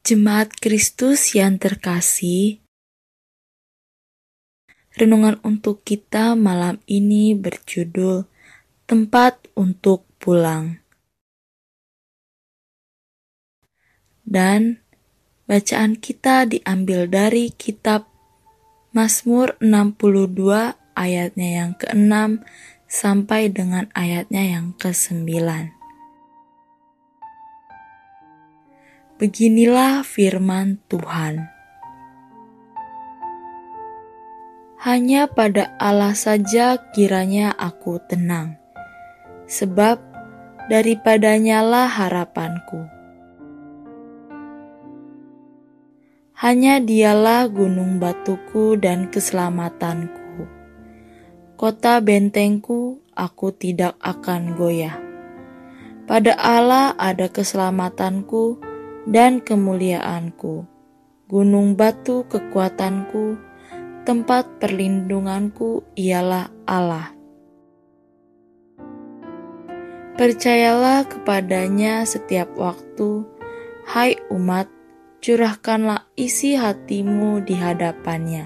Jemaat Kristus yang terkasih, renungan untuk kita malam ini berjudul Tempat untuk Pulang. Dan bacaan kita diambil dari kitab Mazmur 62 ayatnya yang ke-6 sampai dengan ayatnya yang ke-9. Beginilah firman Tuhan. Hanya pada Allah saja kiranya aku tenang, sebab daripadanya lah harapanku. Hanya dialah gunung batuku dan keselamatanku. Kota bentengku, aku tidak akan goyah. Pada Allah ada keselamatanku, dan kemuliaanku, gunung batu kekuatanku, tempat perlindunganku ialah Allah. Percayalah kepadanya setiap waktu, hai umat, curahkanlah isi hatimu di hadapannya.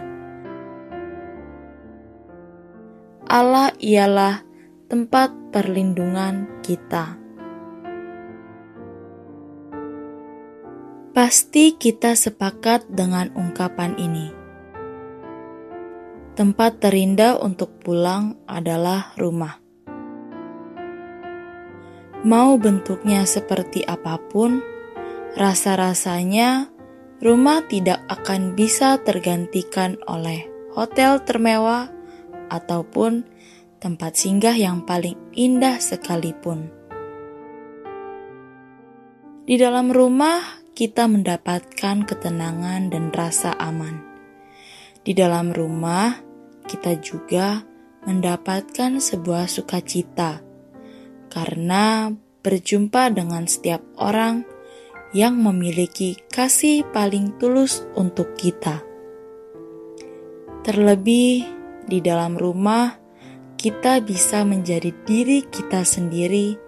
Allah ialah tempat perlindungan kita. Pasti kita sepakat dengan ungkapan ini. Tempat terindah untuk pulang adalah rumah. Mau bentuknya seperti apa pun, rasa-rasanya rumah tidak akan bisa tergantikan oleh hotel termewah ataupun tempat singgah yang paling indah sekalipun. Di dalam rumah, kita mendapatkan ketenangan dan rasa aman. Di dalam rumah, kita juga mendapatkan sebuah sukacita karena berjumpa dengan setiap orang yang memiliki kasih paling tulus untuk kita. Terlebih di dalam rumah, kita bisa menjadi diri kita sendiri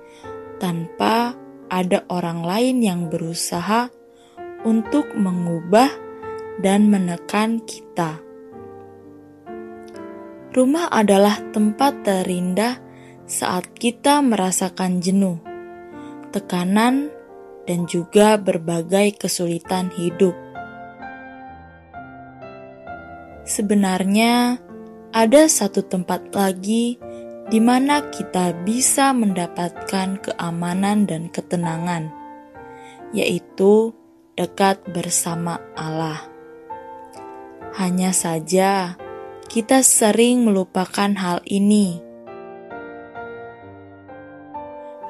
tanpa ada orang lain yang berusaha untuk mengubah dan menekan kita. Rumah adalah tempat terindah saat kita merasakan jenuh, tekanan, dan juga berbagai kesulitan hidup. Sebenarnya, ada satu tempat lagi di mana kita bisa mendapatkan keamanan dan ketenangan, yaitu dekat bersama Allah. Hanya saja, kita sering melupakan hal ini.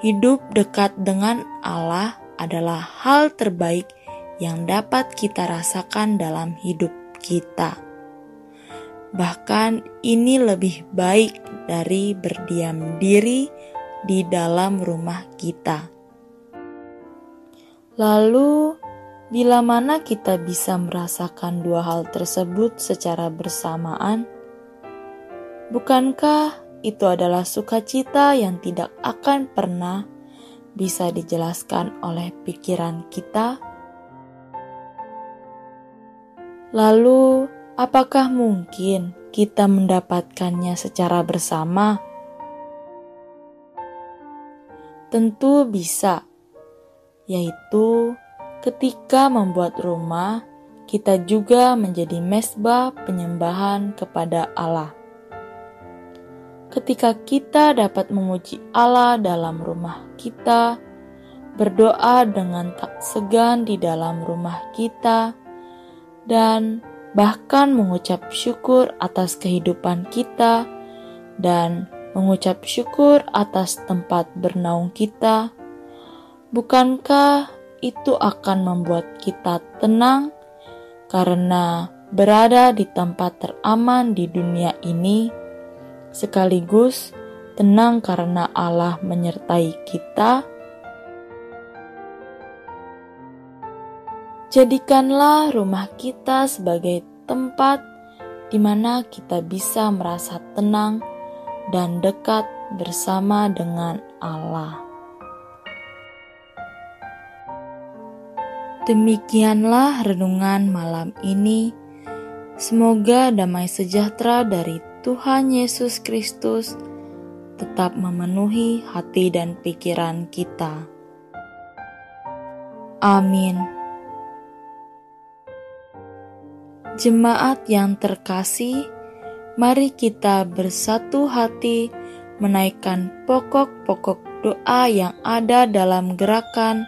Hidup dekat dengan Allah adalah hal terbaik yang dapat kita rasakan dalam hidup kita. Bahkan, ini lebih baik dari berdiam diri di dalam rumah kita. Lalu, Bila mana kita bisa merasakan dua hal tersebut secara bersamaan, bukankah itu adalah sukacita yang tidak akan pernah bisa dijelaskan oleh pikiran kita? Lalu, apakah mungkin kita mendapatkannya secara bersama? Tentu bisa, yaitu Ketika membuat rumah, kita juga menjadi mesbah penyembahan kepada Allah. Ketika kita dapat memuji Allah dalam rumah kita, berdoa dengan tak segan di dalam rumah kita, dan bahkan mengucap syukur atas kehidupan kita, dan mengucap syukur atas tempat bernaung kita, bukankah itu akan membuat kita tenang karena berada di tempat teraman di dunia ini, sekaligus tenang karena Allah menyertai kita. Jadikanlah rumah kita sebagai tempat di mana kita bisa merasa tenang dan dekat bersama dengan Allah. Demikianlah renungan malam ini. Semoga damai sejahtera dari Tuhan Yesus Kristus tetap memenuhi hati dan pikiran kita. Amin. Jemaat yang terkasih, mari kita bersatu hati menaikkan pokok-pokok doa yang ada dalam gerakan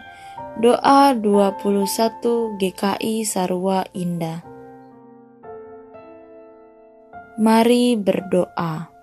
Doa 21 GKI Sarwa Indah. Mari berdoa.